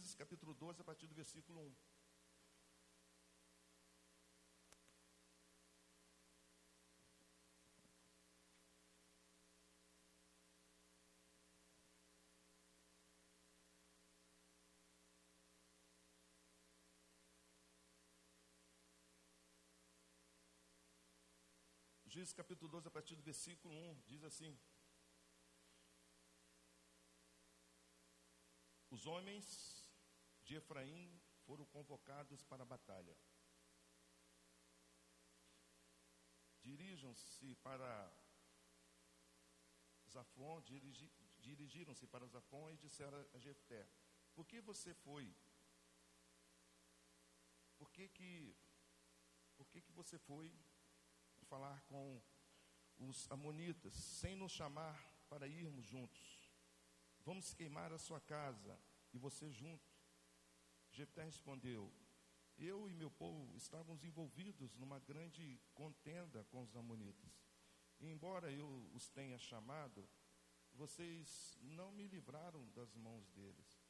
Juízes capítulo 12, a partir do versículo 1. Juízes capítulo 12, a partir do versículo 1, diz assim: Os homens de Efraim foram convocados para a batalha. Dirijam-se para Zafon, dirigi, dirigiram-se para Zafon e disseram a Jefté: Por que você foi? Por que que, por que, que você foi falar com os amonitas, sem nos chamar para irmos juntos. Vamos queimar a sua casa e você junto. Jefté respondeu: Eu e meu povo estávamos envolvidos numa grande contenda com os amonitas. E embora eu os tenha chamado, vocês não me livraram das mãos deles.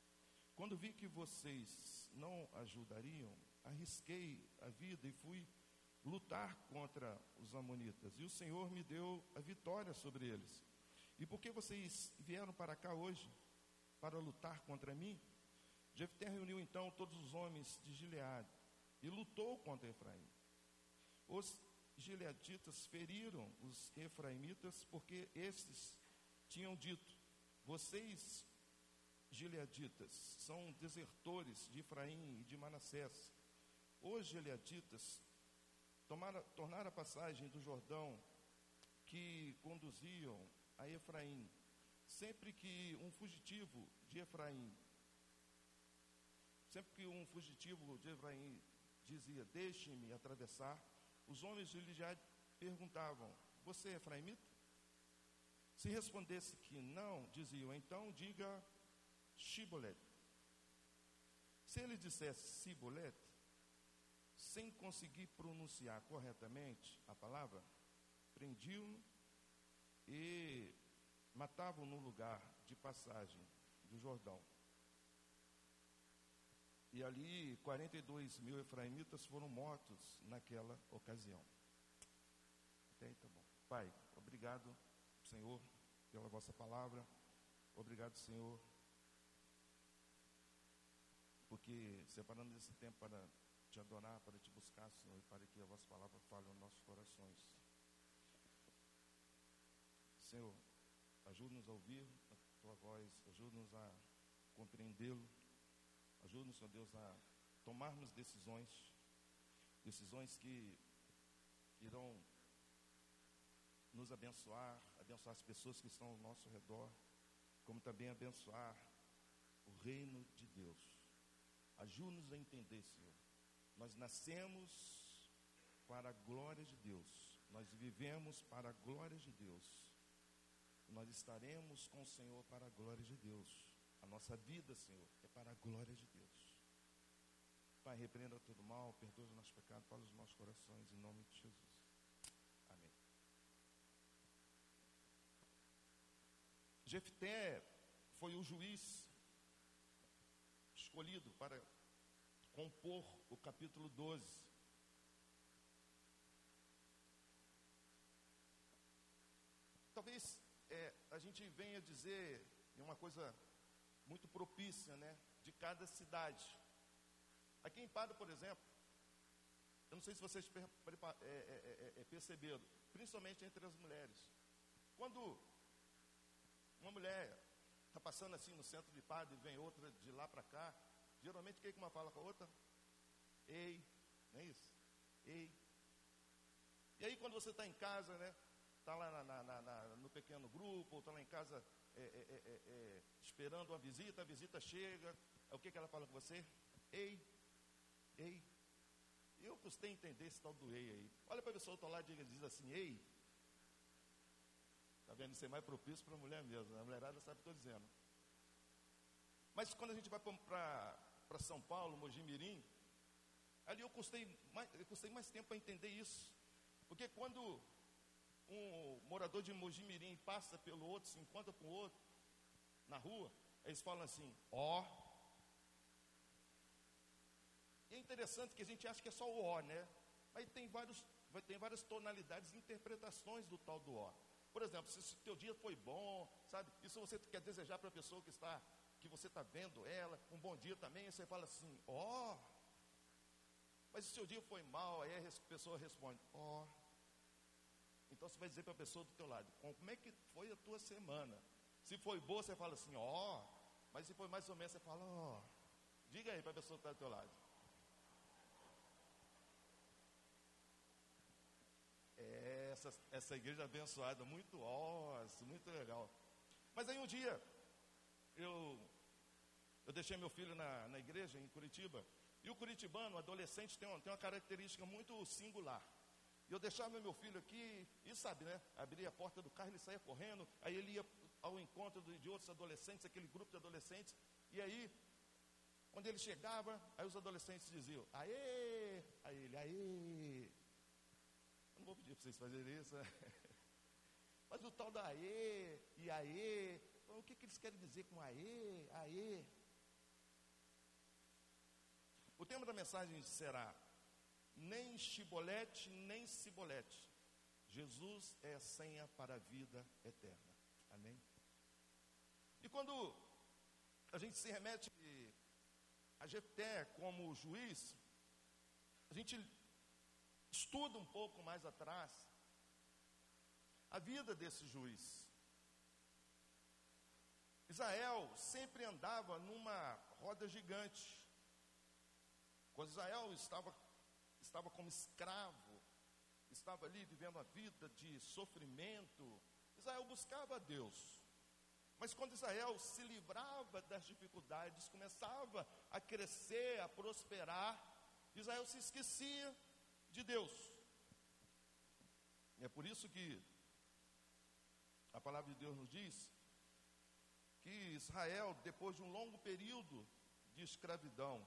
Quando vi que vocês não ajudariam, arrisquei a vida e fui lutar contra os amonitas. E o Senhor me deu a vitória sobre eles. E por que vocês vieram para cá hoje para lutar contra mim? Jefté reuniu então todos os homens de Gileade e lutou contra Efraim. Os gileaditas feriram os efraimitas porque estes tinham dito: Vocês, gileaditas, são desertores de Efraim e de Manassés. Os gileaditas tomara, tornar a passagem do Jordão que conduziam a Efraim. Sempre que um fugitivo de Efraim, sempre que um fugitivo de Efraim dizia, deixe-me atravessar, os homens de Lidiad perguntavam, você é efraimita? Se respondesse que não, diziam, então diga Shibolet. Se ele dissesse Sibolet, sem conseguir pronunciar corretamente a palavra, prendiam e matavam no lugar de passagem do Jordão. E ali 42 mil efraimitas foram mortos naquela ocasião. Até aí tá bom. Pai, obrigado, Senhor, pela vossa palavra. Obrigado, Senhor, porque separando esse tempo para te adorar, para te buscar, Senhor, e para que a vossa palavra fale nos nossos corações. Senhor, ajude-nos a ouvir a tua voz, ajude-nos a compreendê-lo, ajude-nos, Senhor Deus, a tomarmos decisões, decisões que irão nos abençoar, abençoar as pessoas que estão ao nosso redor, como também abençoar o reino de Deus. Ajude-nos a entender, Senhor, nós nascemos para a glória de Deus. Nós vivemos para a glória de Deus. Nós estaremos com o Senhor para a glória de Deus. A nossa vida, Senhor, é para a glória de Deus. Pai, repreenda todo mal, perdoa os nossos pecados, fala os nossos corações, em nome de Jesus. Amém. Jefté foi o juiz escolhido para compor o capítulo 12. Talvez é, a gente venha dizer uma coisa muito propícia, né, de cada cidade. Aqui em Pada, por exemplo, eu não sei se vocês é, é, é, perceberam, principalmente entre as mulheres. Quando uma mulher está passando assim no centro de Pada e vem outra de lá para cá, Geralmente, o que uma fala com a outra? Ei, não é isso? Ei. E aí, quando você está em casa, né? Está lá na, na, na, no pequeno grupo, ou está lá em casa é, é, é, é, esperando uma visita, a visita chega, o que, que ela fala com você? Ei, ei. Eu custei entender esse tal do ei aí. Olha para a pessoa do lado e diz assim, ei. Está vendo? Isso é mais propício para a mulher mesmo. Né? A mulherada sabe o que estou dizendo. Mas quando a gente vai para para São Paulo, Mojimirim, ali eu custei mais, eu custei mais tempo para entender isso. Porque quando um morador de Mojimirim passa pelo outro, se encontra com o outro na rua, eles falam assim, ó, E é interessante que a gente acha que é só o ó, né? Mas tem, vários, tem várias tonalidades e interpretações do tal do ó. Por exemplo, se o teu dia foi bom, sabe? Se você quer desejar para a pessoa que está, que você está vendo ela, um bom dia também, você fala assim, ó. Mas se o seu dia foi mal, aí a pessoa responde, ó. Oh. Então você vai dizer para a pessoa do teu lado, como é que foi a tua semana? Se foi boa, você fala assim, ó. Oh. Mas se foi mais ou menos, você fala, ó. Diga aí para a pessoa que está do teu lado. essa, essa igreja abençoada, muito óssimo, muito legal. Mas aí um dia, eu, eu deixei meu filho na, na igreja em Curitiba, e o curitibano, adolescente, tem uma, tem uma característica muito singular. Eu deixava meu filho aqui, e sabe, né? Abria a porta do carro, ele saía correndo, aí ele ia ao encontro de, outros adolescentes, aquele grupo de adolescentes, e aí, quando ele chegava, aí os adolescentes diziam, aê, aí ele, aê, não vou pedir para vocês fazerem isso. Né? Mas o tal da aê e aê, o que, que eles querem dizer com aê, aê? O tema da mensagem será: nem chibolete, nem cibolete. Jesus é a senha para a vida eterna. Amém? E quando a gente se remete a Jefté como juiz, a gente estuda um pouco mais atrás a vida desse juiz. Israel sempre andava numa roda gigante. Quando Israel estava, estava como escravo, estava ali vivendo a vida de sofrimento, Israel buscava a Deus. Mas quando Israel se livrava das dificuldades, começava a crescer, a prosperar, Israel se esquecia de Deus. E é por isso que a palavra de Deus nos diz que Israel, depois de um longo período de escravidão,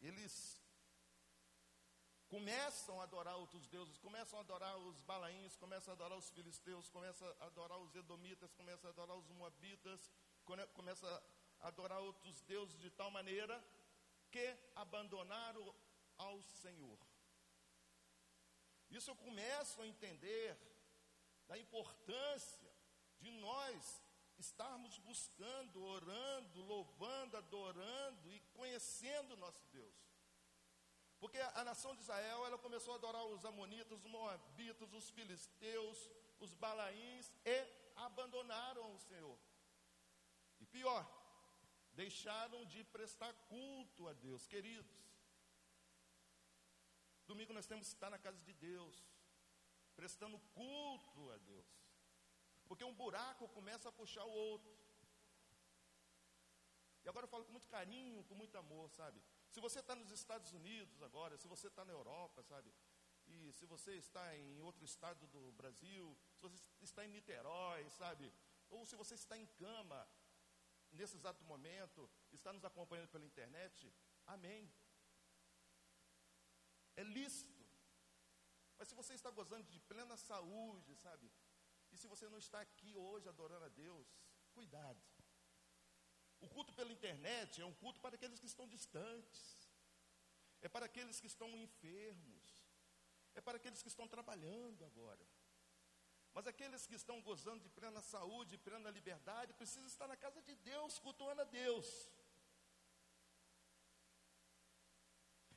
eles começam a adorar outros deuses, começam a adorar os balaíns, começam a adorar os filisteus, começam a adorar os edomitas, começam a adorar os moabitas, começam a adorar outros deuses de tal maneira que abandonaram ao Senhor. Isso eu começo a entender da importância de nós estarmos buscando, orando, louvando, adorando e conhecendo nosso Deus. Porque a nação de Israel, ela começou a adorar os amonitas, os moabitas, os filisteus, os balaíns e abandonaram o Senhor. E pior, deixaram de prestar culto a Deus, queridos. Domingo nós temos que estar na casa de Deus, prestando culto a Deus. Porque um buraco começa a puxar o outro. E agora eu falo com muito carinho, com muito amor, sabe? Se você está nos Estados Unidos agora, se você está na Europa, sabe? E se você está em outro estado do Brasil, se você está em Niterói, sabe? Ou se você está em cama, nesse exato momento, está nos acompanhando pela internet, amém é lícito. Mas se você está gozando de plena saúde, sabe? E se você não está aqui hoje adorando a Deus, cuidado. O culto pela internet é um culto para aqueles que estão distantes. É para aqueles que estão enfermos. É para aqueles que estão trabalhando agora. Mas aqueles que estão gozando de plena saúde, plena liberdade, precisam estar na casa de Deus, cultuando a Deus.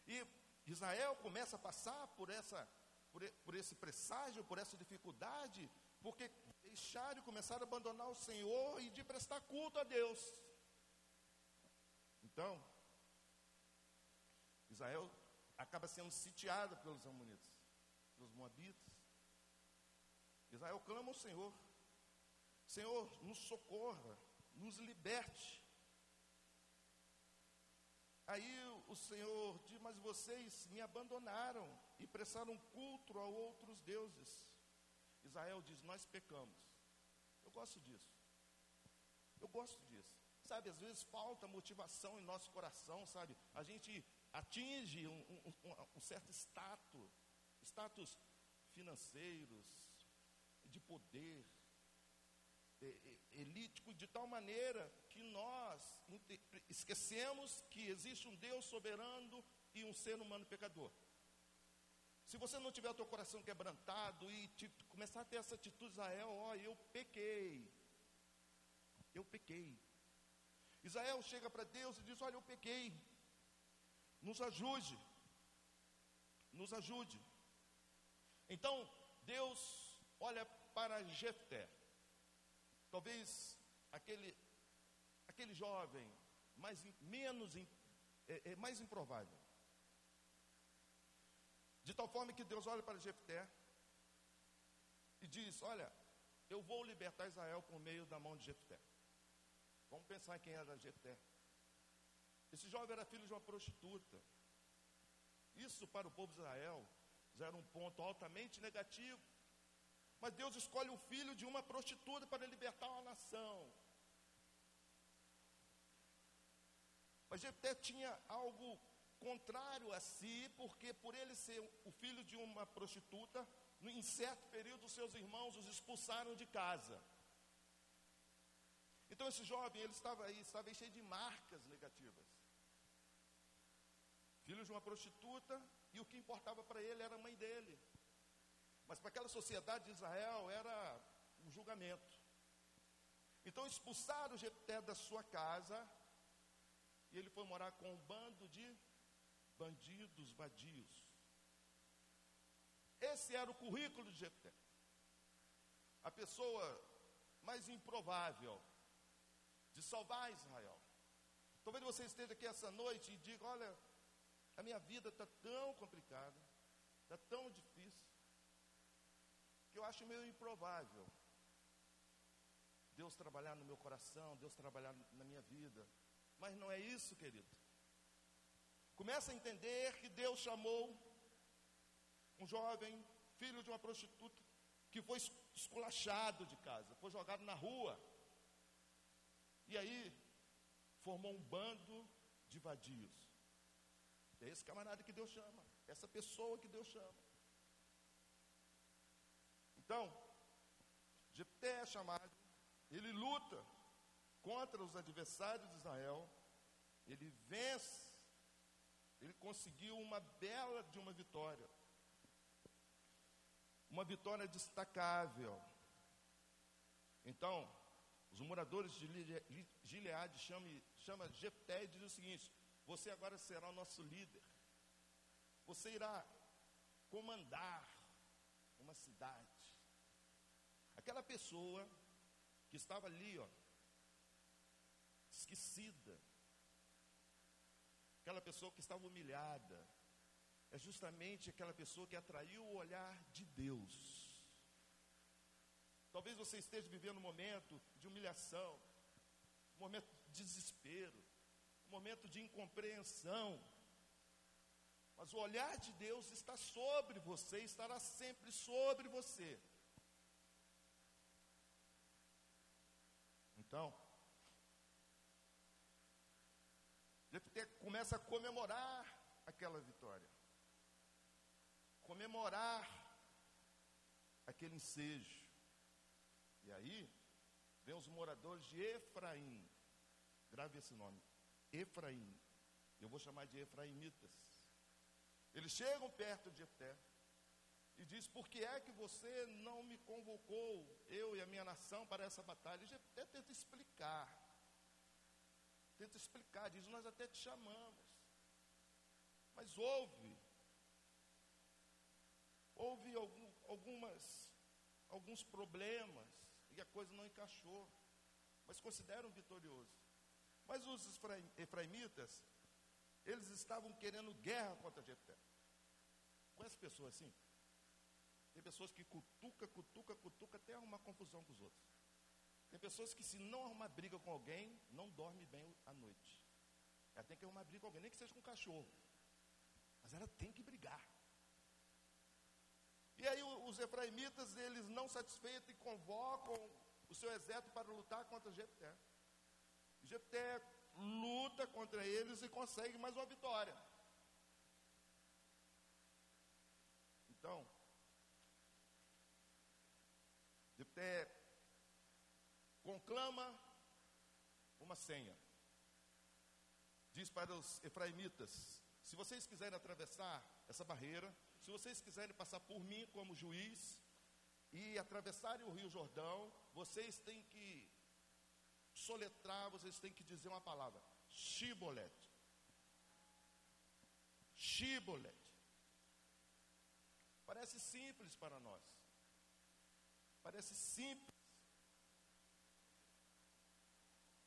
E Israel começa a passar por, essa, por, por esse presságio, por essa dificuldade, porque deixaram e começaram a abandonar o Senhor e de prestar culto a Deus. Então, Israel acaba sendo sitiada pelos amonitas, pelos moabitas. Israel clama ao Senhor: Senhor, nos socorra, nos liberte. Aí o Senhor diz: Mas vocês me abandonaram e prestaram culto a outros deuses. Israel diz: Nós pecamos. Eu gosto disso. Eu gosto disso. Sabe, às vezes falta motivação em nosso coração, sabe? A gente atinge um, um, um, certo status, status financeiros, de poder. elítico de tal maneira que nós esquecemos que existe um Deus soberano e um ser humano pecador. Se você não tiver o teu coração quebrantado e te, começar a ter essa atitude, Israel, ó, eu pequei. Eu pequei. Israel chega para Deus e diz: Olha, eu pequei. Nos ajude. Nos ajude. Então, Deus olha para Jefté. Talvez aquele, aquele jovem mais, menos, é, é, mais improvável. De tal forma que Deus olha para Jefté e diz: Olha, eu vou libertar Israel por meio da mão de Jefté. Vamos pensar quem era Jefté. Esse jovem era filho de uma prostituta. Isso para o povo de Israel já era um ponto altamente negativo. Mas Deus escolhe o filho de uma prostituta para libertar uma nação. Mas Jefté tinha algo contrário a si, porque por ele ser o filho de uma prostituta, em certo período seus irmãos os expulsaram de casa. Então esse jovem, ele estava aí, estava aí cheio de marcas negativas. Filho de uma prostituta, e o que importava para ele era a mãe dele. Mas para aquela sociedade de Israel era um julgamento. Então expulsaram Jefté da sua casa e ele foi morar com um bando de bandidos vadios. Esse era o currículo de Jefté. A pessoa mais improvável de salvar Israel. Talvez você esteja aqui essa noite e diga: Olha, a minha vida está tão complicada, está tão difícil que eu acho meio improvável Deus trabalhar no meu coração, Deus trabalhar na minha vida. Mas não é isso, querido. Começa a entender que Deus chamou um jovem, filho de uma prostituta, que foi esculachado de casa, foi jogado na rua. E aí formou um bando de vadios. É esse camarada que Deus chama, essa pessoa que Deus chama. Então, Jefté é chamado, ele luta contra os adversários de Israel, ele vence, ele conseguiu uma bela de uma vitória. Uma vitória destacável. Então, os moradores de Gileade chamam, chama Jefté e diz o seguinte: Você agora será o nosso líder. Você irá comandar uma cidade. Aquela pessoa que estava ali, ó, esquecida, aquela pessoa que estava humilhada, é justamente aquela pessoa que atraiu o olhar de Deus. Talvez você esteja vivendo um momento de humilhação, um momento de desespero, um momento de incompreensão. Mas o olhar de Deus está sobre você, estará sempre sobre você. Então, Jefté começa a comemorar aquela vitória. Comemorar aquele ensejo. E aí, vem os moradores de Efraim. Grave esse nome. Efraim. Eu vou chamar de Efraimitas. Eles chegam perto de Jefté e diz: Por que é que você não me convocou, eu e a minha nação, para essa batalha? Ele até tenta explicar. Tenta explicar, diz: Nós até te chamamos. Mas houve. Houve algum, algumas, alguns problemas e a coisa não encaixou. Mas consideram vitorioso. Mas os efraimitas, eles estavam querendo guerra contra Jefté. Conhece pessoas assim? Tem pessoas que cutuca, cutuca, cutuca até arrumar confusão com os outros. Tem pessoas que se não arrumar briga com alguém, não dorme bem à noite. Ela tem que arrumar briga com alguém, nem que seja com um cachorro. Mas ela tem que brigar. E aí os efraimitas, eles não satisfeitos, convocam o seu exército para lutar contra Jefté. Jefté luta contra eles e consegue mais uma vitória. Então, Jefté conclama uma senha. Diz para os efraimitas: se vocês quiserem atravessar essa barreira, se vocês quiserem passar por mim como juiz e atravessarem o Rio Jordão, vocês têm que soletrar, vocês têm que dizer uma palavra: Shibolet. Shibolet. Parece simples para nós. Parece simples.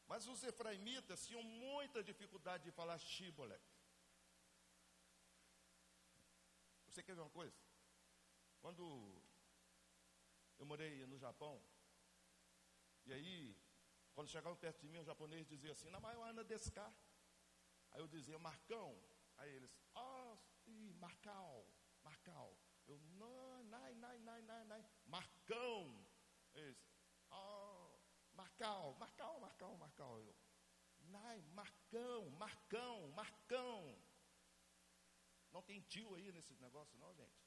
Mas os efraimitas tinham muita dificuldade de falar Shibolet. Você quer ver uma coisa? Quando eu morei no Japão, e aí, quando chegavam perto de mim, o japonês dizia assim, na maior Ana Descar. Aí eu dizia, Marcão. Aí eles, ah, oh, Marcal, Marcal. Eu, não, nai, nai, nai, nai, nai. Marcão. Eles, ah, oh, Marcal, Marcal, Marcal, Marcal. Eu, nai, Marcão, Marcão, Marcão. Não tem tio aí nesse negócio, não, gente.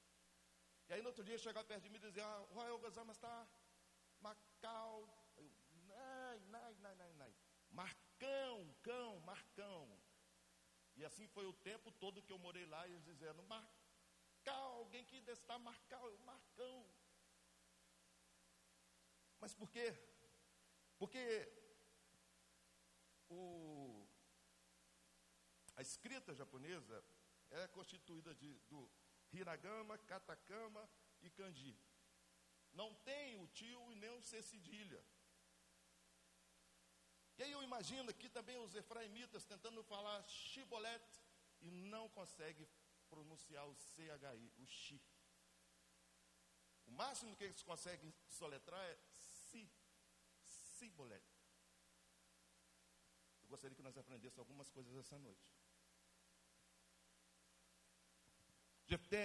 E aí no outro dia chegava perto de mim e dizia, ah, Royal Gazama está Macau. Eu, nai, nai, nai, nai, nai. Marcão, cão, Marcão. E assim foi o tempo todo que eu morei lá, e eles dizendo, Marcão, alguém que está Marcão, eu, Marcão. Mas por quê? Porque o, a escrita japonesa é constituída de, do hiragama, katakama e kanji. Não tem o tio e nem o C cedilha. E aí eu imagino aqui também os efraimitas tentando falar shibolete e não consegue pronunciar o CHI, o chi. O máximo que eles conseguem soletrar é si, sibolete. Eu gostaria que nós aprendêssemos algumas coisas essa noite. Jefté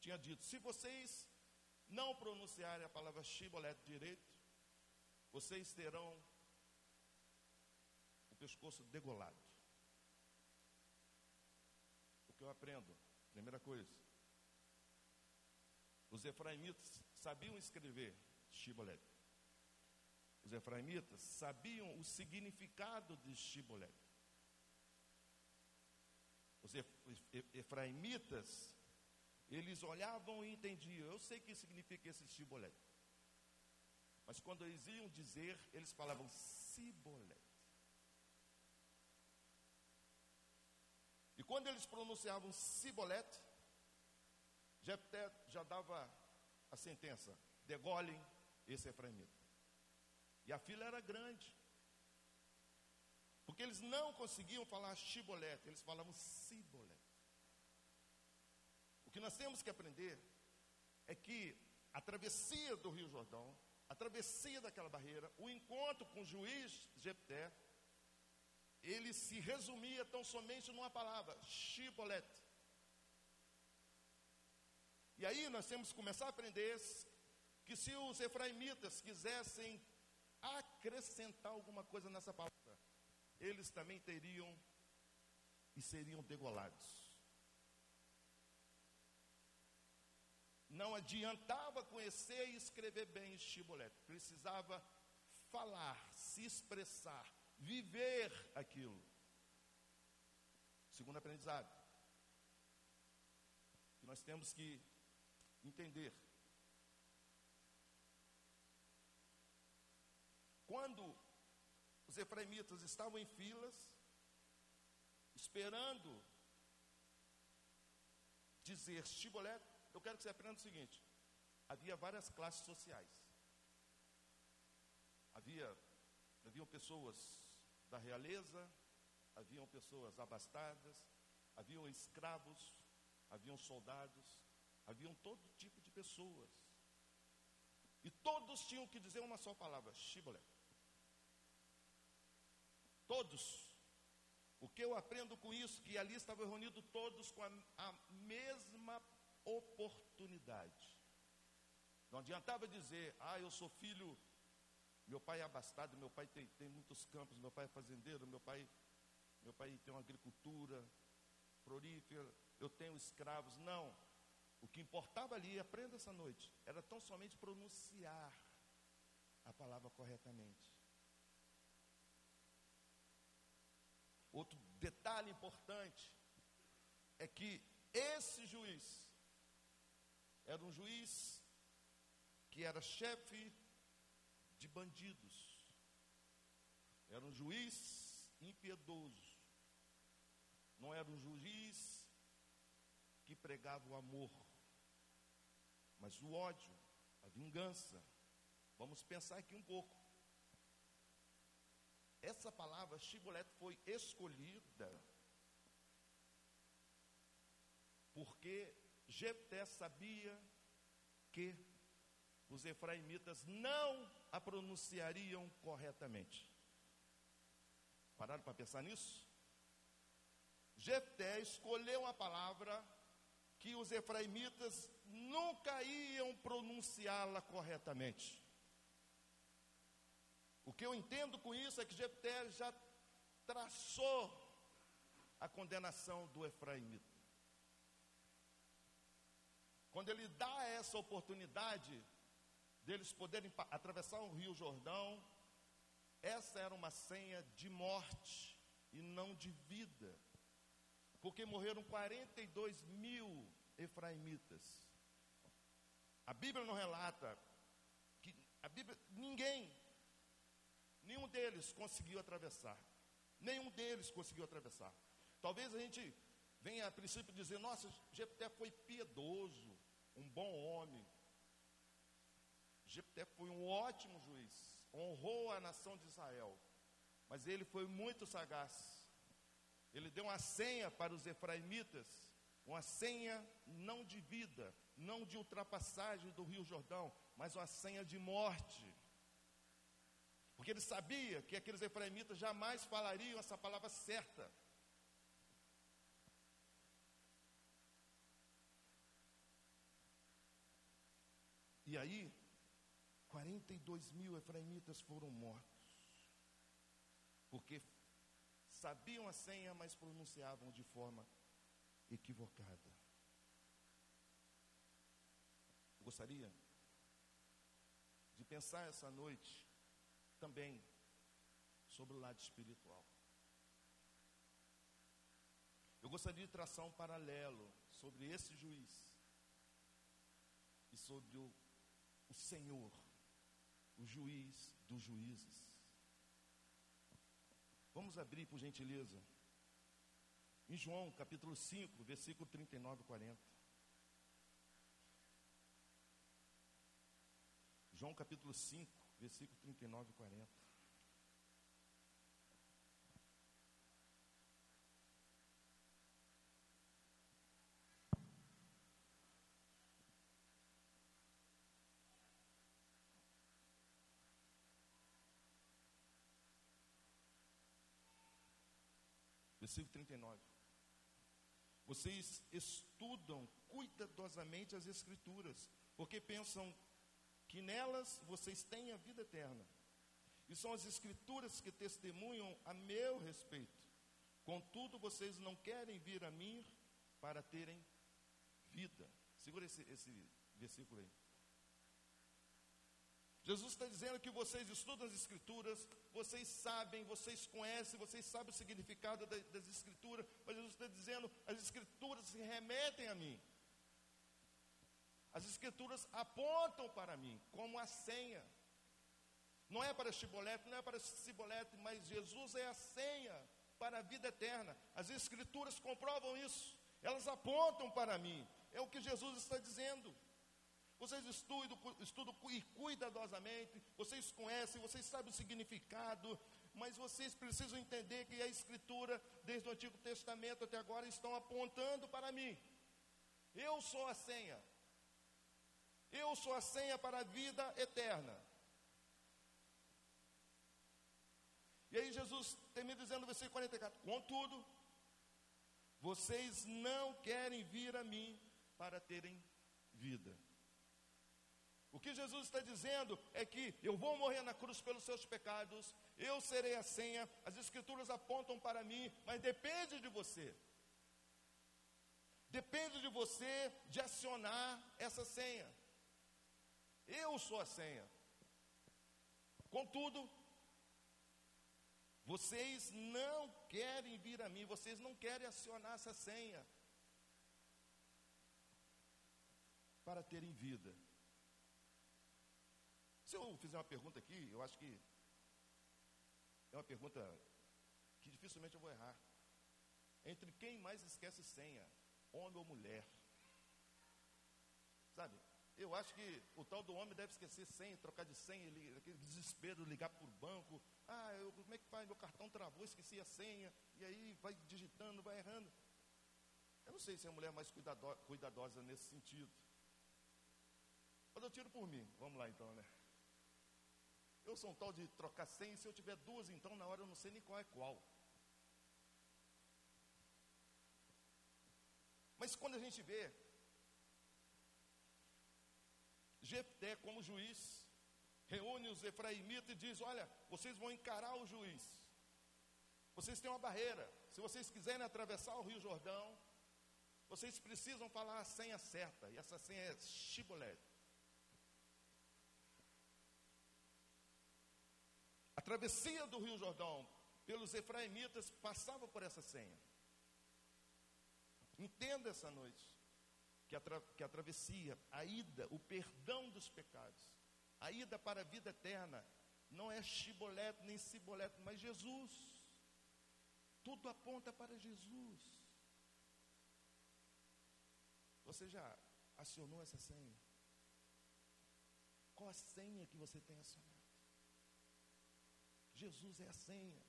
tinha dito: se vocês não pronunciarem a palavra Shibolet direito, vocês terão o pescoço degolado. O que eu aprendo? Primeira coisa. Os efraimitas sabiam escrever Shibolet. Os efraimitas sabiam o significado de Shibolet. Os efraimitas, eles olhavam e entendiam. Eu sei o que significa esse cibolete. Mas quando eles iam dizer, eles falavam cibolete. E quando eles pronunciavam cibolete, Jepté já dava a sentença: degolem esse efraimita. E a fila era grande. Porque eles não conseguiam falar chibolete, eles falavam cibolete. O que nós temos que aprender é que a travessia do Rio Jordão, a travessia daquela barreira, o encontro com o juiz Jepté, ele se resumia tão somente numa palavra, chibolete. E aí nós temos que começar a aprender que se os efraimitas quisessem acrescentar alguma coisa nessa palavra, eles também teriam e seriam degolados. Não adiantava conhecer e escrever bem Estibolete, precisava falar, se expressar, viver aquilo. Segundo aprendizado, que nós temos que entender. Quando os efraimitas estavam em filas, esperando dizer Shibolet. Eu quero que você aprenda o seguinte: havia várias classes sociais. Havia, haviam pessoas da realeza, haviam pessoas abastadas, haviam escravos, haviam soldados, haviam todo tipo de pessoas. E todos tinham que dizer uma só palavra, Shibolet. Todos. O que eu aprendo com isso? Que ali estavam reunidos todos com a, a mesma oportunidade. Não adiantava dizer, ah, eu sou filho, meu pai é abastado, meu pai tem, tem muitos campos, meu pai é fazendeiro, meu pai, meu pai tem uma agricultura florífera, eu tenho escravos. Não. O que importava ali, aprenda essa noite, era tão somente pronunciar a palavra corretamente. Outro detalhe importante é que esse juiz era um juiz que era chefe de bandidos, era um juiz impiedoso, não era um juiz que pregava o amor, mas o ódio, a vingança. Vamos pensar aqui um pouco. Essa palavra Shibolet foi escolhida porque Jefté sabia que os efraimitas não a pronunciariam corretamente. Pararam para pensar nisso? Jefté escolheu uma palavra que os efraimitas nunca iam pronunciá-la corretamente. O que eu entendo com isso é que Jefté já traçou a condenação do efraimita. Quando ele dá essa oportunidade deles poderem atravessar o Rio Jordão, essa era uma senha de morte e não de vida. Porque morreram 42 mil efraimitas. A Bíblia não relata que a Bíblia, ninguém, nenhum deles conseguiu atravessar. Nenhum deles conseguiu atravessar. Talvez a gente venha a princípio dizer, nossa, Jefté foi piedoso, um bom homem. Jefté foi um ótimo juiz, honrou a nação de Israel, mas ele foi muito sagaz. Ele deu uma senha para os efraimitas, uma senha não de vida, não de ultrapassagem do Rio Jordão, mas uma senha de morte. Porque ele sabia que aqueles efraimitas jamais falariam essa palavra certa. E aí, 42 mil efraimitas foram mortos. Porque sabiam a senha, mas pronunciavam de forma equivocada. Gostaria de pensar essa noite também sobre o lado espiritual. Eu gostaria de traçar um paralelo sobre esse juiz e sobre o o Senhor, o juiz dos juízes. Vamos abrir, por gentileza, em João capítulo 5, versículo 39 e 40. João capítulo 5, versículo 39 e 40. Versículo 39. Vocês estudam cuidadosamente as Escrituras, porque pensam que nelas vocês têm a vida eterna. E são as Escrituras que testemunham a meu respeito. Contudo, vocês não querem vir a mim para terem vida. Segura esse, esse versículo aí. Jesus está dizendo que vocês estudam as Escrituras, vocês sabem, vocês conhecem, vocês sabem o significado das Escrituras, mas Jesus está dizendo, as Escrituras se remetem a mim. As Escrituras apontam para mim como a senha. Não é para Chibolete, não é para Cibolete, mas Jesus é a senha para a vida eterna. As Escrituras comprovam isso, elas apontam para mim. É o que Jesus está dizendo. Vocês estudam, estudam e cuidadosamente, vocês conhecem, vocês sabem o significado, mas vocês precisam entender que a Escritura, desde o Antigo Testamento até agora, estão apontando para mim. Eu sou a senha. Eu sou a senha para a vida eterna. E aí Jesus termina dizendo no versículo 44: Contudo, vocês não querem vir a mim para terem vida. O que Jesus está dizendo é que eu vou morrer na cruz pelos seus pecados, eu serei a senha, as escrituras apontam para mim, mas depende de você. Depende de você de acionar essa senha. Eu sou a senha. Contudo, vocês não querem vir a mim, vocês não querem acionar essa senha para terem vida. Se eu fizer uma pergunta aqui, eu acho que é uma pergunta que dificilmente eu vou errar. Entre quem mais esquece senha, homem ou mulher? Sabe? Eu acho que o tal do homem deve esquecer senha, trocar de senha, aquele desespero, ligar por banco. Ah, eu, como é que faz? Meu cartão travou, esqueci a senha. E aí vai digitando, vai errando. Eu não sei se a mulher é mais cuidado, cuidadosa nesse sentido. Mas eu tiro por mim. Vamos lá então, né? Eu sou um tal de trocar senha. Se eu tiver duas, então na hora eu não sei nem qual é qual. Mas quando a gente vê Jefté, como juiz, reúne os efraimitas e diz: Olha, vocês vão encarar o juiz. Vocês têm uma barreira. Se vocês quiserem atravessar o Rio Jordão, vocês precisam falar a senha certa. E essa senha é Shibolete. A travessia do Rio Jordão pelos efraimitas passava por essa senha. Entenda essa noite que a, que a a ida, o perdão dos pecados, a ida para a vida eterna, não é chibolete nem cibolete, mas Jesus. Tudo aponta para Jesus. Você já acionou essa senha? Qual a senha que você tem acionado? Jesus é a senha.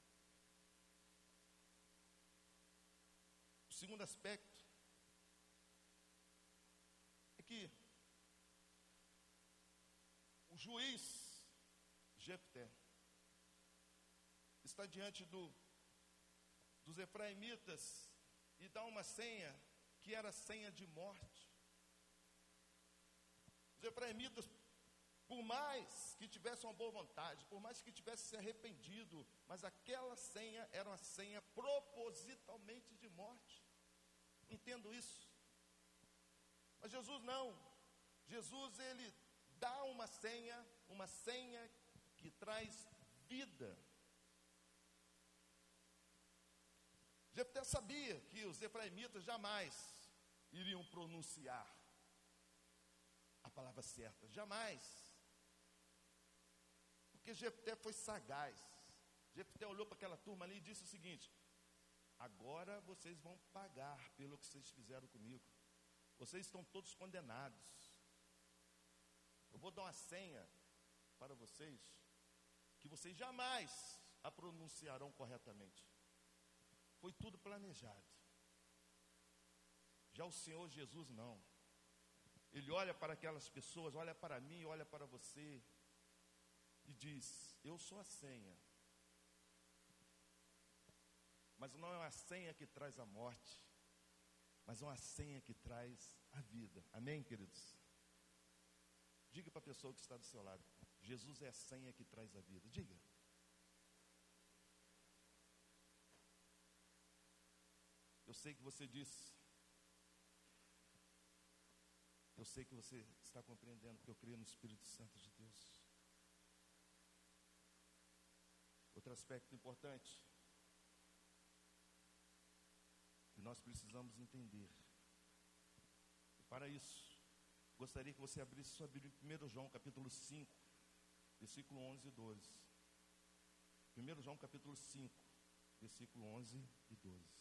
O segundo aspecto que o juiz Jefté está diante do, dos efraimitas e dá uma senha que era senha de morte. Os efraimitas, por mais que tivessem uma boa vontade, por mais que tivessem se arrependido, mas aquela senha era uma senha propositalmente de morte. Entendo isso. Mas Jesus não. Jesus ele dá uma senha, uma senha que traz vida. Jefté sabia que os efraimitas jamais iriam pronunciar a palavra certa, jamais. Porque Jefté foi sagaz. Jefté olhou para aquela turma ali e disse o seguinte: Agora vocês vão pagar pelo que vocês fizeram comigo. Vocês estão todos condenados. Eu vou dar uma senha para vocês que vocês jamais a pronunciarão corretamente. Foi tudo planejado. Já o Senhor Jesus não. Ele olha para aquelas pessoas, olha para mim, olha para você e diz: Eu sou a senha. Mas não é uma senha que traz a morte mas é uma senha que traz a vida. Amém, queridos? Diga para a pessoa que está do seu lado: Jesus é a senha que traz a vida. Diga. Eu sei que você disse. Eu sei que você está compreendendo, porque eu creio no Espírito Santo de Deus. Outro aspecto importante nós precisamos entender. E para isso, gostaria que você abrisse sua Bíblia em 1 João capítulo 5, versículo 11 e 12. 1 João capítulo 5, versículo 11 e 12.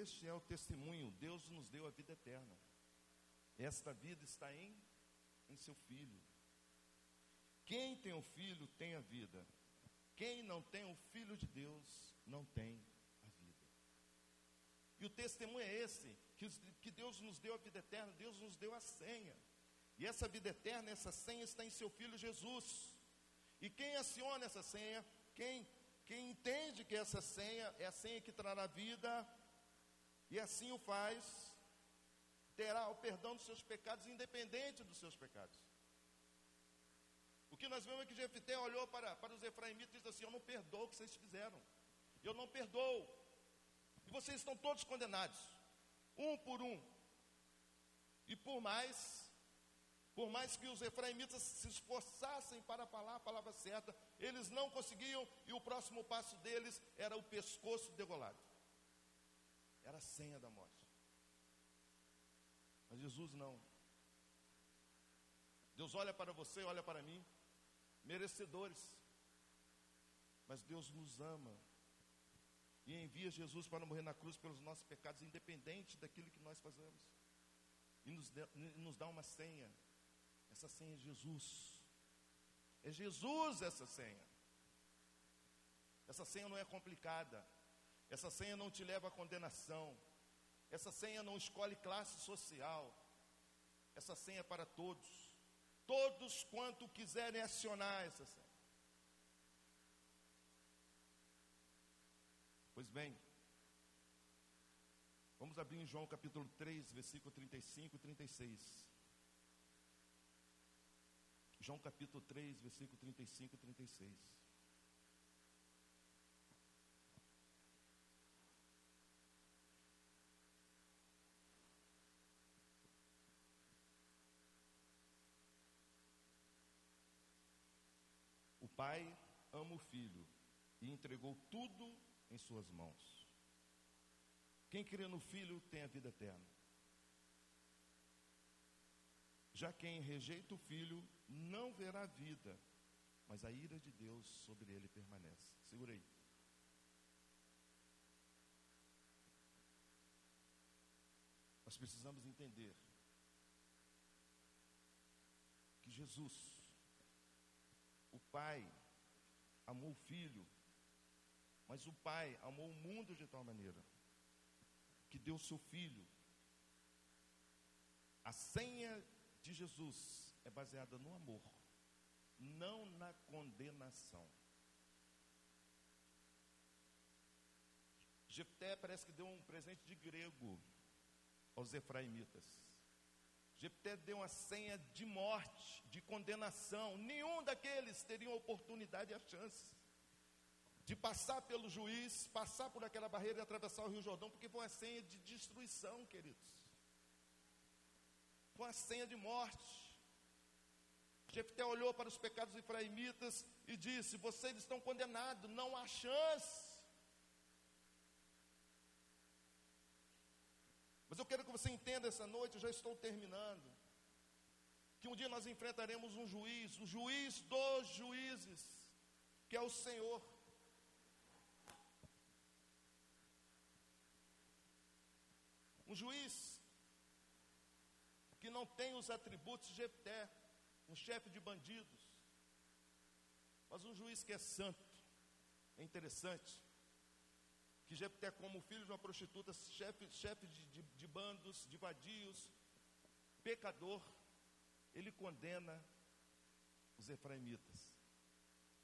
Este é o testemunho: Deus nos deu a vida eterna. Esta vida está em, em seu Filho. Quem tem o Filho tem a vida. Quem não tem o Filho de Deus não tem a vida. E o testemunho é esse: que, que Deus nos deu a vida eterna, Deus nos deu a senha. E essa vida eterna, essa senha está em seu Filho Jesus. E quem aciona essa senha, quem, quem entende que essa senha é a senha que trará vida, e assim o faz, terá o perdão dos seus pecados, independente dos seus pecados. que nós vemos é que Jefté olhou para, para os efraimitas e disse assim: Eu não perdoo o que vocês fizeram. Eu não perdoo. E vocês estão todos condenados, um por um. E por mais, por mais que os efraimitas se esforçassem para falar a palavra certa, eles não conseguiam, e o próximo passo deles era o pescoço degolado. Era a senha da morte. Mas Jesus não. Deus olha para você, olha para mim, merecedores. Mas Deus nos ama e envia Jesus para morrer na cruz pelos nossos pecados, independente daquilo que nós fazemos. E nos, de, nos dá uma senha. Essa senha é Jesus. É Jesus essa senha. Essa senha não é complicada. Essa senha não te leva à condenação. Essa senha não escolhe classe social. Essa senha é para todos todos quanto quiserem acionar essa senha. Pois bem, vamos abrir em João capítulo 3, versículo 35 e 36. João capítulo 3, versículo 35 e 36. Pai ama o filho e entregou tudo em suas mãos. Quem crê no filho tem a vida eterna. Já quem rejeita o filho não verá vida, mas a ira de Deus sobre ele permanece. Segura aí. Nós precisamos entender que Jesus o pai amou o filho, mas o pai amou o mundo de tal maneira que deu seu filho. A senha de Jesus é baseada no amor, não na condenação. Jefté parece que deu um presente de grego aos efraimitas. Jefté deu uma senha de morte, de condenação. Nenhum daqueles teriam oportunidade e a chance de passar pelo juiz, passar por aquela barreira e atravessar o Rio Jordão, porque foi uma senha de destruição, queridos. Foi uma senha de morte. Jefté olhou para os pecados efraimitas e disse: Vocês estão condenados, não há chance. Mas eu quero que você entenda essa noite, eu já estou terminando. Que um dia nós enfrentaremos um juiz, o juiz dos juízes, que é o Senhor. Um juiz que não tem os atributos de Jefté, um chefe de bandidos, mas um juiz que é santo. É interessante que Jefté, como filho de uma prostituta, chefe, chefe de, de, de bandos, de vadios, pecador, ele condena os efraimitas.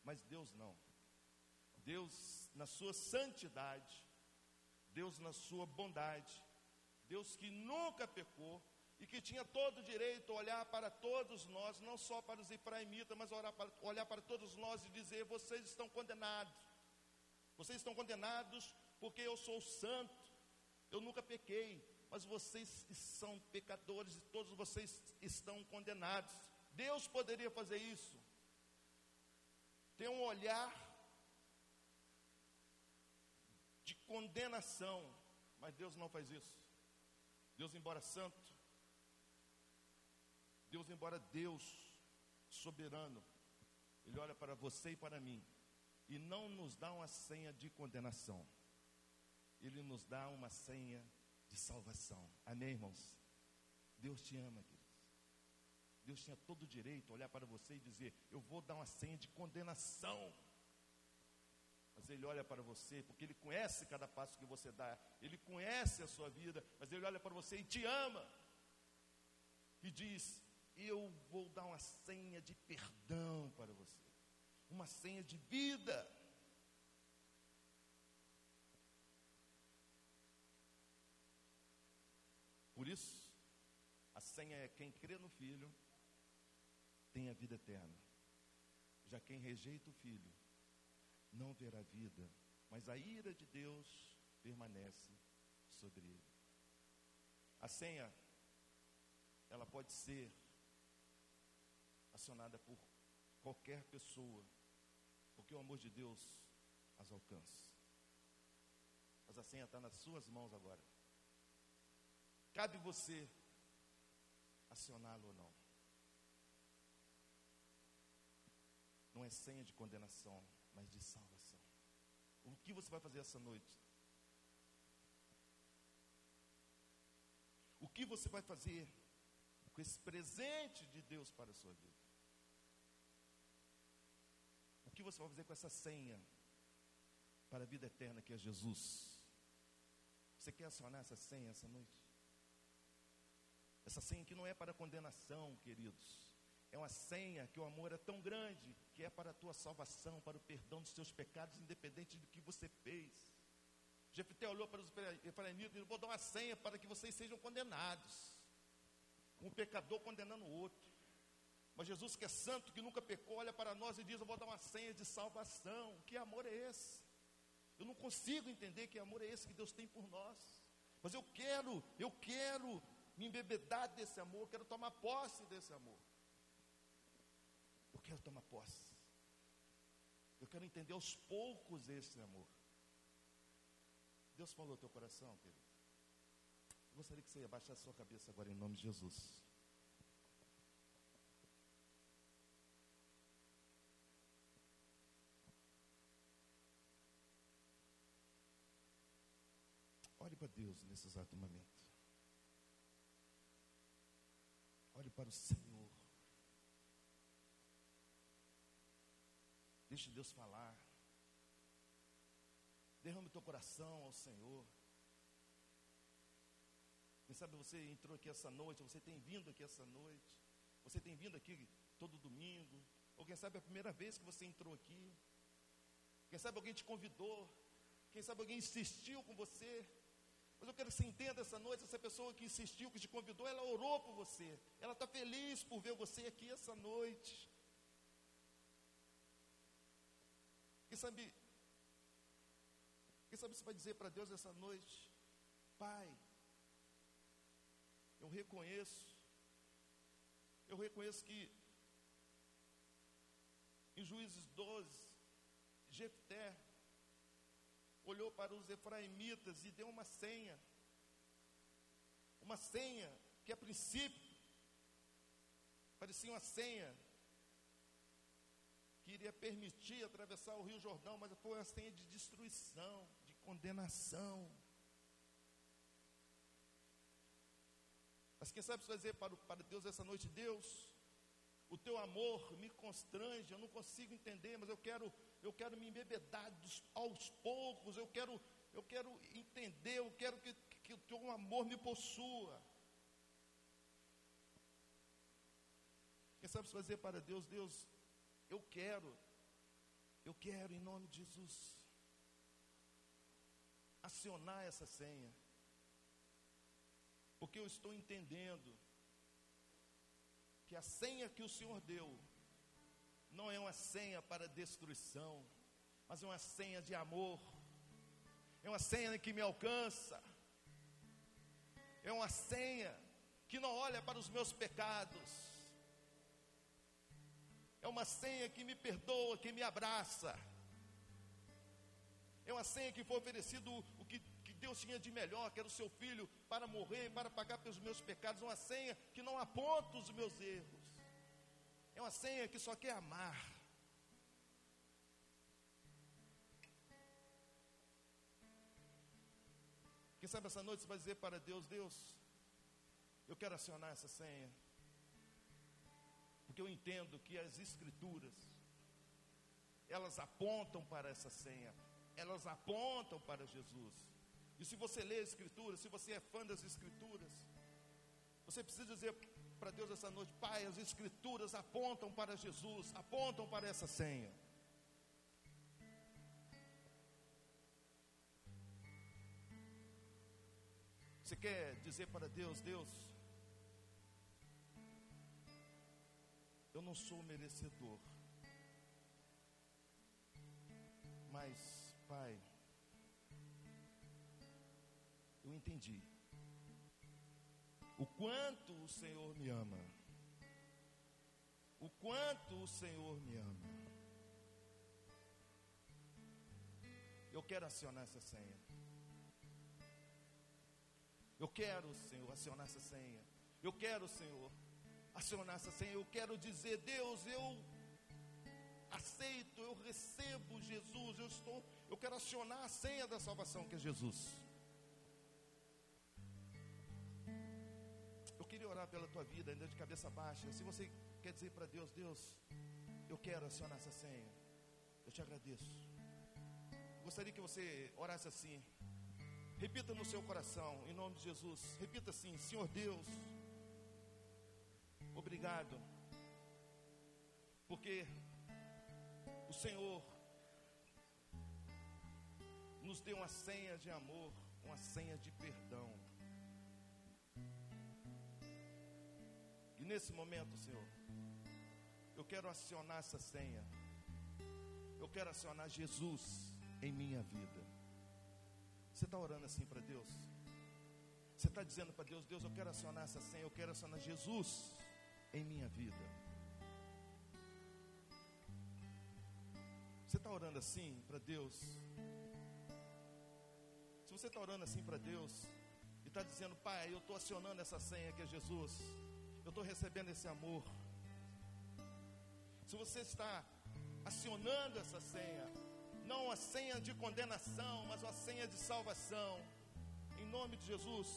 Mas Deus não. Deus, na sua santidade, Deus, na sua bondade, Deus que nunca pecou e que tinha todo o direito a olhar para todos nós, não só para os efraimitas, mas olhar para, olhar para todos nós e dizer: vocês estão condenados. Vocês estão condenados porque eu sou santo, eu nunca pequei, mas vocês são pecadores e todos vocês estão condenados. Deus poderia fazer isso, ter um olhar de condenação, mas Deus não faz isso. Deus, embora santo, Deus, embora Deus soberano, Ele olha para você e para mim e não nos dá uma senha de condenação. Ele nos dá uma senha de salvação. Amém, irmãos? Deus te ama, queridos. Deus tinha todo o direito de olhar para você e dizer: Eu vou dar uma senha de condenação. Mas Ele olha para você, porque Ele conhece cada passo que você dá, Ele conhece a sua vida, mas Ele olha para você e te ama. E diz: Eu vou dar uma senha de perdão para você, uma senha de vida. Por isso, a senha é quem crê no Filho tem a vida eterna. Já quem rejeita o filho não verá vida, mas a ira de Deus permanece sobre ele. A senha, ela pode ser acionada por qualquer pessoa, porque o amor de Deus as alcança. Mas a senha está nas suas mãos agora. Cabe você acioná-lo ou não. Não é senha de condenação, mas de salvação. O que você vai fazer essa noite? O que você vai fazer com esse presente de Deus para a sua vida? O que você vai fazer com essa senha para a vida eterna que é Jesus? Você quer acionar essa senha essa noite? Essa senha que não é para condenação, queridos. É uma senha que o amor é tão grande que é para a tua salvação, para o perdão dos teus pecados, independente do que você fez. Jefté olhou para os efraimitas e disse: Vou dar uma senha para que vocês sejam condenados. Um pecador condenando o outro. Mas Jesus, que é santo, que nunca pecou, olha para nós e diz: Eu vou dar uma senha de salvação. Que amor é esse? Eu não consigo entender que amor é esse que Deus tem por nós. Mas eu quero, eu quero me embebedar desse amor, quero tomar posse desse amor. Eu quero tomar posse. Eu quero entender aos poucos esse amor. Deus falou ao teu coração, querido. Eu gostaria que você abaixasse sua cabeça agora em nome de Jesus. Olhe para Deus nesse exato momento. Para o Senhor. Deixe Deus falar. Derrame teu coração ao Senhor. Quem sabe você entrou aqui essa noite, você tem vindo aqui essa noite, você tem vindo aqui todo domingo, ou quem sabe é a primeira vez que você entrou aqui. Quem sabe alguém te convidou, quem sabe alguém insistiu com você. Mas eu quero que você entenda essa noite, essa pessoa que insistiu, que te convidou, ela orou por você. Ela está feliz por ver você aqui essa noite. Quem sabe, quem sabe você vai dizer para Deus essa noite, Pai, eu reconheço, eu reconheço que em Juízes 12, Jefté olhou para os efraimitas e deu uma senha. Uma senha que a princípio parecia uma senha que iria permitir atravessar o Rio Jordão, mas foi uma senha de destruição, de condenação. Mas quem sabe dizer para, para Deus essa noite, Deus, o teu amor me constrange, eu não consigo entender, mas eu quero, eu quero me embebedar dos, aos poucos, eu quero, eu quero entender, eu quero que, que o teu amor me possua. Quem sabe dizer para Deus, Deus, eu quero, eu quero em nome de Jesus acionar essa senha, porque eu estou entendendo que a senha que o Senhor deu não é uma senha para destruição, mas é uma senha de amor, é uma senha que me alcança, é uma senha que não olha para os meus pecados, é uma senha que me perdoa, que me abraça. É uma senha que foi oferecido Deus tinha de melhor, que era o seu filho, para morrer, para pagar pelos meus pecados. Uma senha que não aponta os meus erros. É uma senha que só quer amar. Quem sabe essa noite você vai dizer para Deus: Deus, eu quero acionar essa senha porque eu entendo que as escrituras elas apontam para essa senha, elas apontam para Jesus. E se você lê a escritura, se você é fã das escrituras, você precisa dizer para Deus essa noite, Pai, as escrituras apontam para Jesus, apontam para essa senha. Você quer dizer para Deus, Deus, eu não sou merecedor, mais, Pai, eu entendi o quanto o Senhor me ama. O quanto o Senhor me ama. Eu quero acionar essa senha. Eu quero, Senhor, acionar essa senha. Eu quero, Senhor, acionar essa senha. Eu quero dizer, Deus, eu aceito, eu recebo Jesus, eu estou, eu quero acionar a senha da salvação que é Jesus. Orar pela tua vida, ainda de cabeça baixa. Se você quer dizer para Deus, Deus, eu quero acionar essa senha. Eu te agradeço. Gostaria que você orasse assim. Repita no seu coração, em nome de Jesus. Repita assim: Senhor Deus, obrigado, porque o Senhor nos deu uma senha de amor, uma senha de perdão. Nesse momento, Senhor, eu quero acionar essa senha. Eu quero acionar Jesus em minha vida. Você está orando assim para Deus? Você está dizendo para Deus: Deus, eu quero acionar essa senha, eu quero acionar Jesus em minha vida. Você está orando assim para Deus? Se você está orando assim para Deus e está dizendo, Pai, eu estou acionando essa senha que é Jesus, eu estou recebendo esse amor. Se você está acionando essa senha, não uma senha de condenação, mas uma senha de salvação. Em nome de Jesus,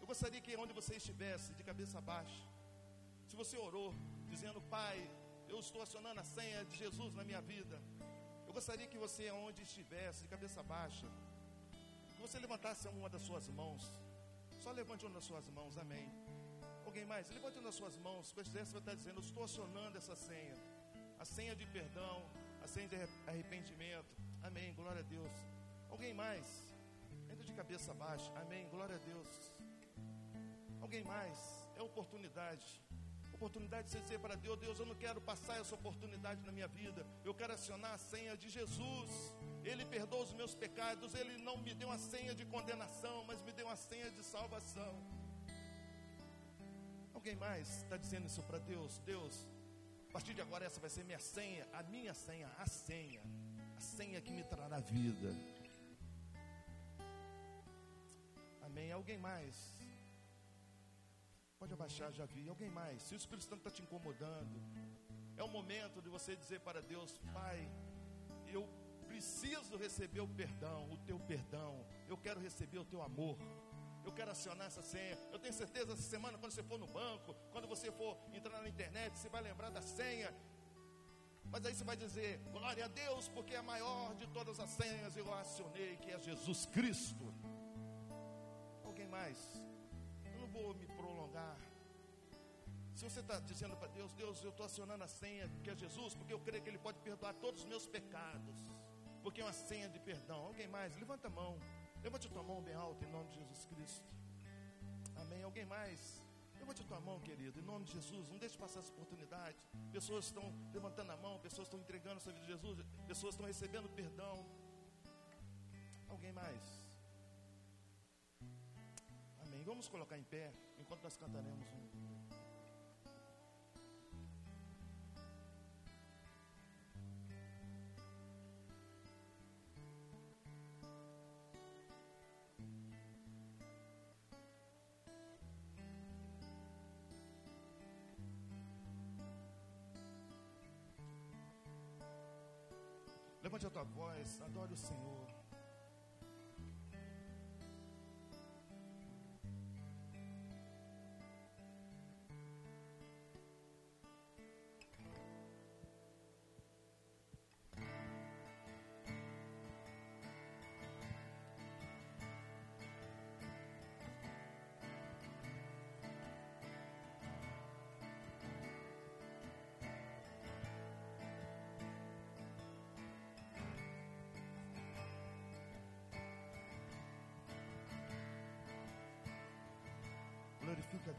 eu gostaria que onde você estivesse, de cabeça baixa, se você orou, dizendo, Pai, eu estou acionando a senha de Jesus na minha vida. Eu gostaria que você, onde estivesse, de cabeça baixa, que você levantasse uma das suas mãos. Só levante uma das suas mãos, amém. Alguém mais? Levante uma das suas mãos. Com esse você estar dizendo, eu estou acionando essa senha. A senha de perdão, a senha de arrependimento, Amém. Glória a Deus. Alguém mais? Entra de cabeça baixa. Amém. Glória a Deus. Alguém mais? É oportunidade. Oportunidade de você dizer para Deus: Deus, eu não quero passar essa oportunidade na minha vida. Eu quero acionar a senha de Jesus. Ele perdoa os meus pecados. Ele não me deu uma senha de condenação, mas me deu uma senha de salvação. Alguém mais está dizendo isso para Deus? Deus, a partir de agora essa vai ser minha senha, a minha senha, a senha a senha que me trará vida. Amém. Alguém mais? Pode abaixar, já vi. Alguém mais? Se o Espírito Santo está te incomodando, é o momento de você dizer para Deus: Pai, eu preciso receber o perdão, o teu perdão. Eu quero receber o teu amor. Eu quero acionar essa senha. Eu tenho certeza essa semana, quando você for no banco, quando você for entrar na internet, você vai lembrar da senha mas aí você vai dizer, glória a Deus, porque é a maior de todas as senhas eu acionei, que é Jesus Cristo. Alguém mais? Eu não vou me prolongar. Se você está dizendo para Deus, Deus, eu estou acionando a senha que é Jesus, porque eu creio que Ele pode perdoar todos os meus pecados, porque é uma senha de perdão. Alguém mais? Levanta a mão, levante a tua mão bem alta em nome de Jesus Cristo. Amém. Alguém mais? Levante a tua mão, querido, em nome de Jesus. Não deixe passar essa oportunidade. Pessoas estão levantando a mão, pessoas estão entregando a sua vida a Jesus, pessoas estão recebendo perdão. Alguém mais? Amém. Vamos colocar em pé enquanto nós cantaremos um. Levante a tua voz, adore o Senhor.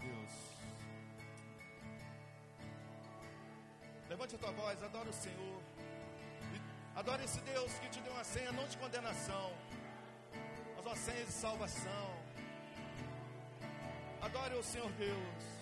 Deus. Levante a tua voz, adora o Senhor. Adore esse Deus que te deu uma senha. Não de condenação, mas uma senha de salvação. Adore o Senhor Deus.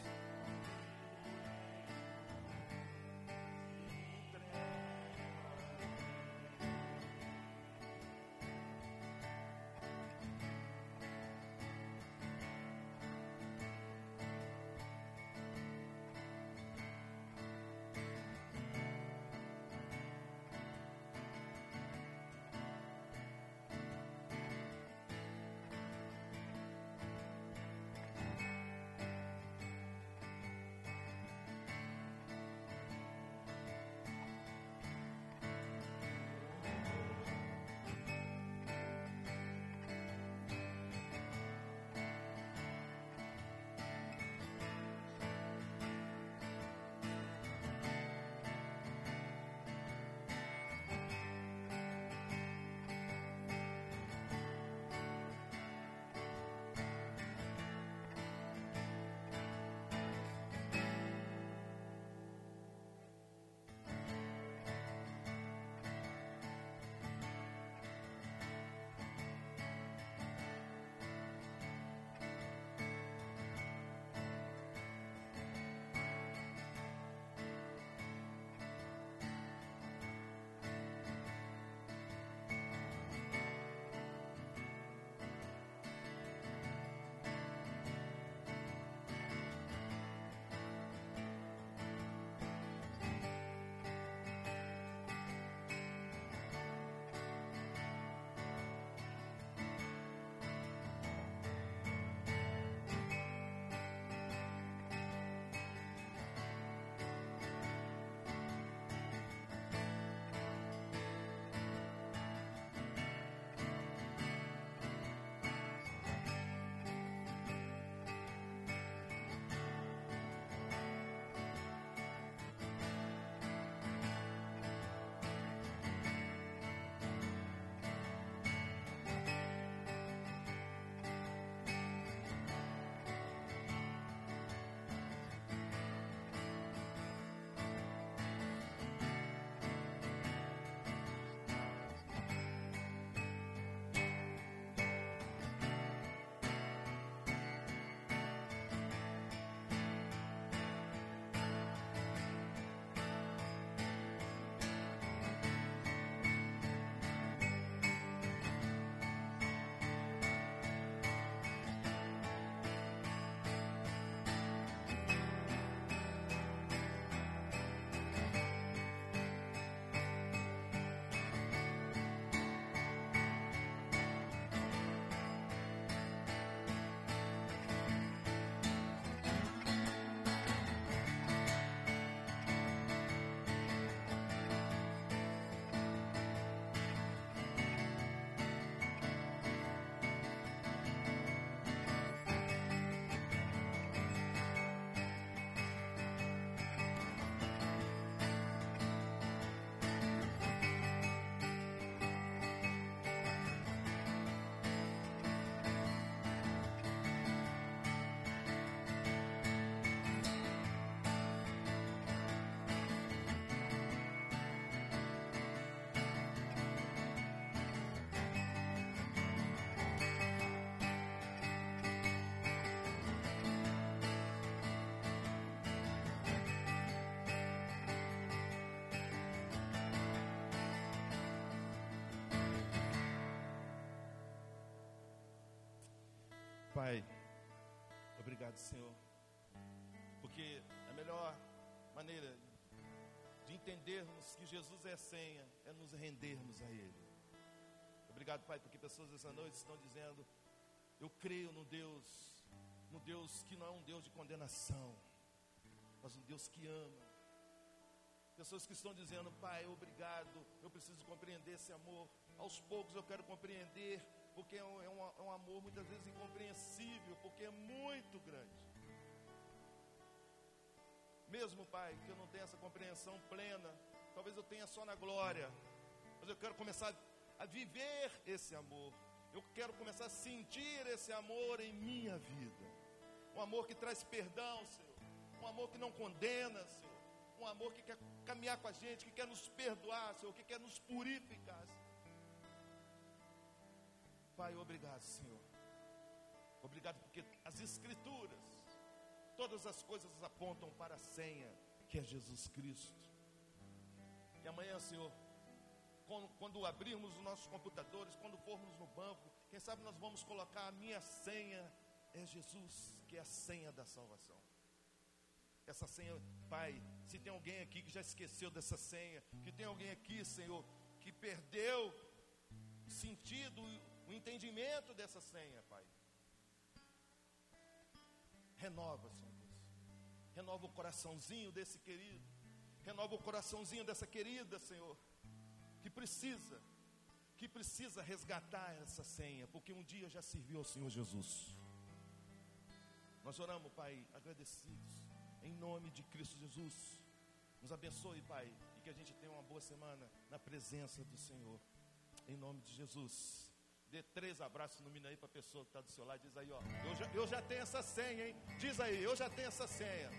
Maneira de entendermos que Jesus é senha é nos rendermos a Ele. Obrigado, Pai, porque pessoas essa noite estão dizendo: Eu creio no Deus, no Deus que não é um Deus de condenação, mas um Deus que ama. Pessoas que estão dizendo, Pai, obrigado, eu preciso compreender esse amor. Aos poucos eu quero compreender porque é um, é, um, é um amor muitas vezes incompreensível, porque é muito grande. Mesmo, Pai, que eu não tenha essa compreensão plena, talvez eu tenha só na glória, mas eu quero começar a viver esse amor. Eu quero começar a sentir esse amor em minha vida. Um amor que traz perdão, Senhor. Um amor que não condena, Senhor. Um amor que quer caminhar com a gente, que quer nos perdoar, Senhor, que quer nos purificar. Senhor. Pai, obrigado, Senhor. Obrigado porque as Escrituras, todas as coisas apontam para a senha, que é Jesus Cristo. E amanhã, Senhor, quando, quando abrirmos os nossos computadores, quando formos no banco, quem sabe nós vamos colocar a minha senha é Jesus, que é a senha da salvação. Essa senha, Pai, se tem alguém aqui que já esqueceu dessa senha, que tem alguém aqui, Senhor, que perdeu o sentido, o entendimento dessa senha, Pai. Renova, Senhor. Renova o coraçãozinho desse querido. Renova o coraçãozinho dessa querida, Senhor, que precisa, que precisa resgatar essa senha, porque um dia já serviu ao Senhor Jesus. Nós oramos, Pai, agradecidos, em nome de Cristo Jesus. Nos abençoe, Pai, e que a gente tenha uma boa semana na presença do Senhor. Em nome de Jesus. Dê três abraços no mino aí para a pessoa que está do seu lado. Diz aí, ó. Eu já, eu já tenho essa senha, hein? Diz aí, eu já tenho essa senha.